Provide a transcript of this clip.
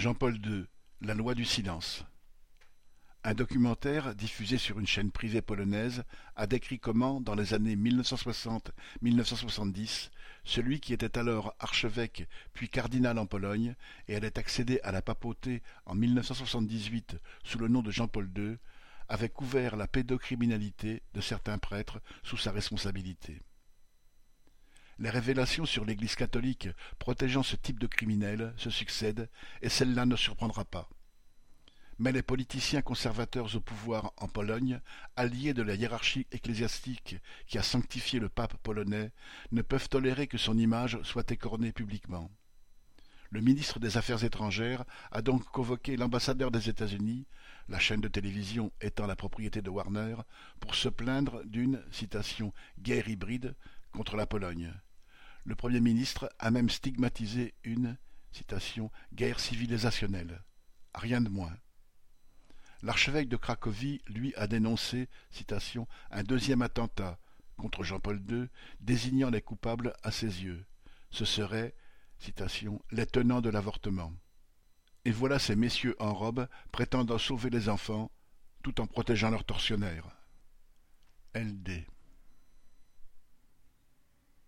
Jean-Paul II, La loi du silence. Un documentaire, diffusé sur une chaîne privée polonaise, a décrit comment, dans les années 1960-1970, celui qui était alors archevêque puis cardinal en Pologne et allait accéder à la papauté en 1978 sous le nom de Jean-Paul II, avait couvert la pédocriminalité de certains prêtres sous sa responsabilité. Les révélations sur l'Église catholique protégeant ce type de criminels se succèdent, et celle-là ne surprendra pas. Mais les politiciens conservateurs au pouvoir en Pologne, alliés de la hiérarchie ecclésiastique qui a sanctifié le pape polonais, ne peuvent tolérer que son image soit écornée publiquement. Le ministre des Affaires étrangères a donc convoqué l'ambassadeur des États-Unis, la chaîne de télévision étant la propriété de Warner, pour se plaindre d'une citation guerre hybride contre la Pologne. Le Premier ministre a même stigmatisé une guerre civilisationnelle. Rien de moins. L'archevêque de Cracovie, lui, a dénoncé citation, un deuxième attentat contre Jean-Paul II, désignant les coupables à ses yeux. Ce serait citation, les tenants de l'avortement. Et voilà ces messieurs en robe prétendant sauver les enfants tout en protégeant leurs tortionnaires. LD.